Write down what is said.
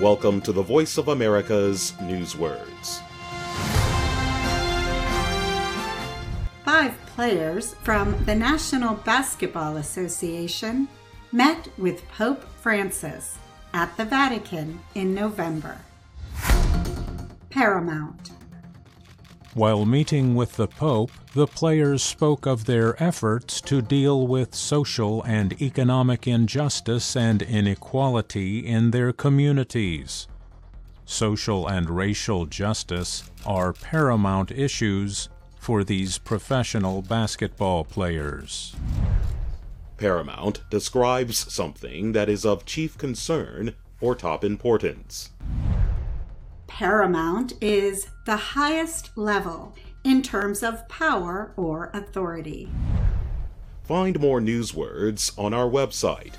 Welcome to the Voice of America's Newswords. Five players from the National Basketball Association met with Pope Francis at the Vatican in November. Paramount. While meeting with the Pope, the players spoke of their efforts to deal with social and economic injustice and inequality in their communities. Social and racial justice are paramount issues for these professional basketball players. Paramount describes something that is of chief concern or top importance. Paramount is the highest level in terms of power or authority. Find more news words on our website